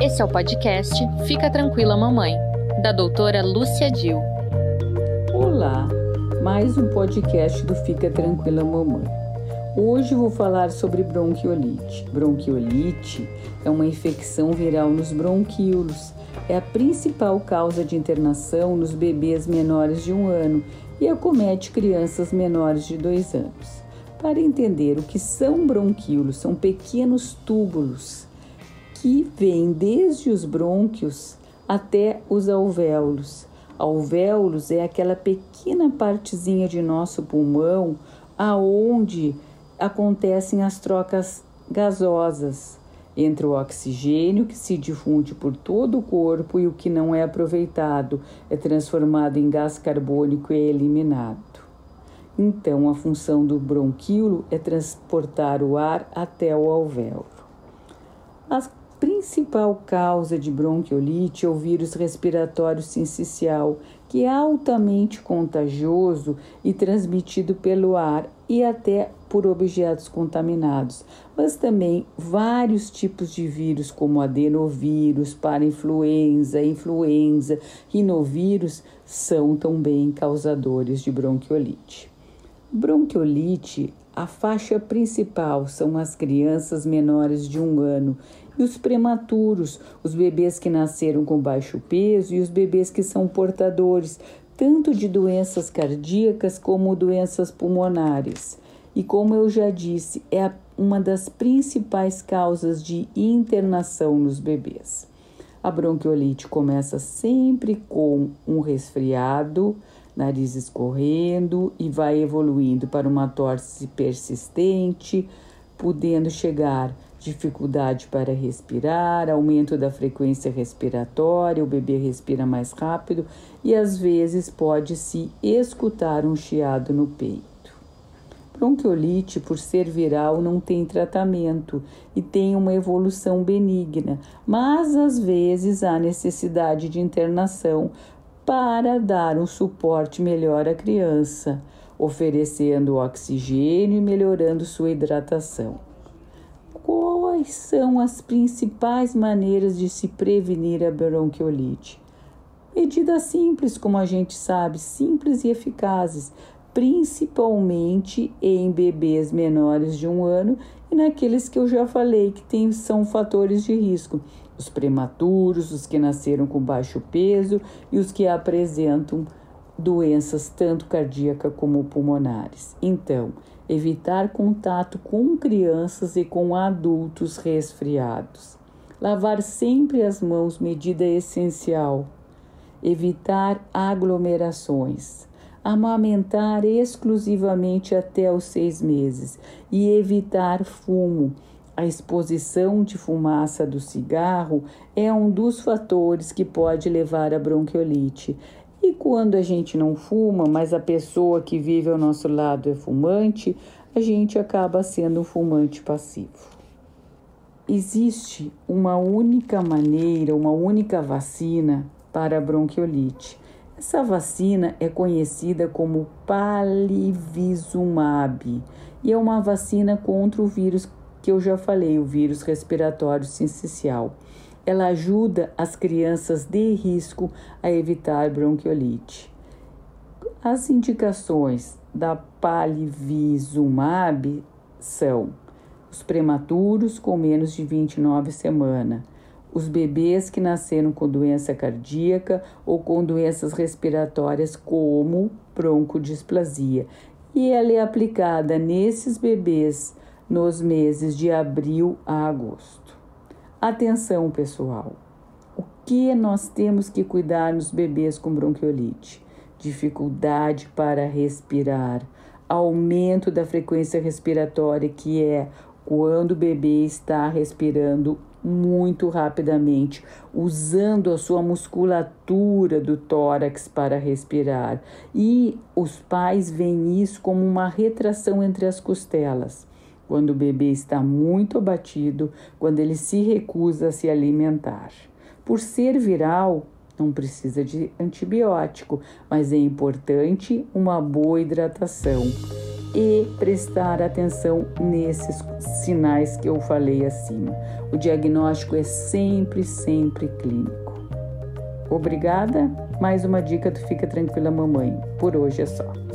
Esse é o podcast Fica Tranquila Mamãe, da doutora Lúcia Dil. Olá, mais um podcast do Fica Tranquila Mamãe. Hoje vou falar sobre bronquiolite. Bronquiolite é uma infecção viral nos bronquíolos. É a principal causa de internação nos bebês menores de um ano e acomete crianças menores de dois anos. Para entender o que são bronquíolos, são pequenos túbulos que vêm desde os brônquios até os alvéolos. Alvéolos é aquela pequena partezinha de nosso pulmão aonde acontecem as trocas gasosas entre o oxigênio que se difunde por todo o corpo e o que não é aproveitado é transformado em gás carbônico e é eliminado. Então, a função do bronquíolo é transportar o ar até o alvéolo. A principal causa de bronquiolite é o vírus respiratório sincicial, que é altamente contagioso e transmitido pelo ar e até por objetos contaminados, mas também vários tipos de vírus, como adenovírus, parainfluenza, influenza, rinovírus, são também causadores de bronquiolite. Bronquiolite, a faixa principal são as crianças menores de um ano e os prematuros, os bebês que nasceram com baixo peso e os bebês que são portadores tanto de doenças cardíacas como doenças pulmonares. E como eu já disse, é uma das principais causas de internação nos bebês. A bronquiolite começa sempre com um resfriado, nariz escorrendo e vai evoluindo para uma tosse persistente, podendo chegar dificuldade para respirar, aumento da frequência respiratória, o bebê respira mais rápido e às vezes pode-se escutar um chiado no peito. Bronquiolite, por ser viral, não tem tratamento e tem uma evolução benigna, mas às vezes há necessidade de internação para dar um suporte melhor à criança, oferecendo oxigênio e melhorando sua hidratação. Quais são as principais maneiras de se prevenir a bronquiolite? Medidas simples, como a gente sabe, simples e eficazes, principalmente em bebês menores de um ano e naqueles que eu já falei que tem, são fatores de risco, os prematuros, os que nasceram com baixo peso e os que apresentam doenças tanto cardíacas como pulmonares. Então, evitar contato com crianças e com adultos resfriados. Lavar sempre as mãos, medida essencial. Evitar aglomerações. Amamentar exclusivamente até os seis meses e evitar fumo a exposição de fumaça do cigarro é um dos fatores que pode levar à bronquiolite. E quando a gente não fuma, mas a pessoa que vive ao nosso lado é fumante, a gente acaba sendo um fumante passivo. Existe uma única maneira, uma única vacina para a bronquiolite. Essa vacina é conhecida como palivizumab e é uma vacina contra o vírus que eu já falei, o vírus respiratório sincicial. Ela ajuda as crianças de risco a evitar bronquiolite. As indicações da palivizumab são os prematuros com menos de 29 semanas, os bebês que nasceram com doença cardíaca ou com doenças respiratórias como broncodisplasia. E ela é aplicada nesses bebês nos meses de abril a agosto. Atenção, pessoal! O que nós temos que cuidar nos bebês com bronquiolite? Dificuldade para respirar, aumento da frequência respiratória, que é quando o bebê está respirando muito rapidamente, usando a sua musculatura do tórax para respirar. E os pais veem isso como uma retração entre as costelas quando o bebê está muito abatido, quando ele se recusa a se alimentar. Por ser viral, não precisa de antibiótico, mas é importante uma boa hidratação. E prestar atenção nesses sinais que eu falei acima. O diagnóstico é sempre, sempre clínico. Obrigada. Mais uma dica do Fica Tranquila Mamãe. Por hoje é só.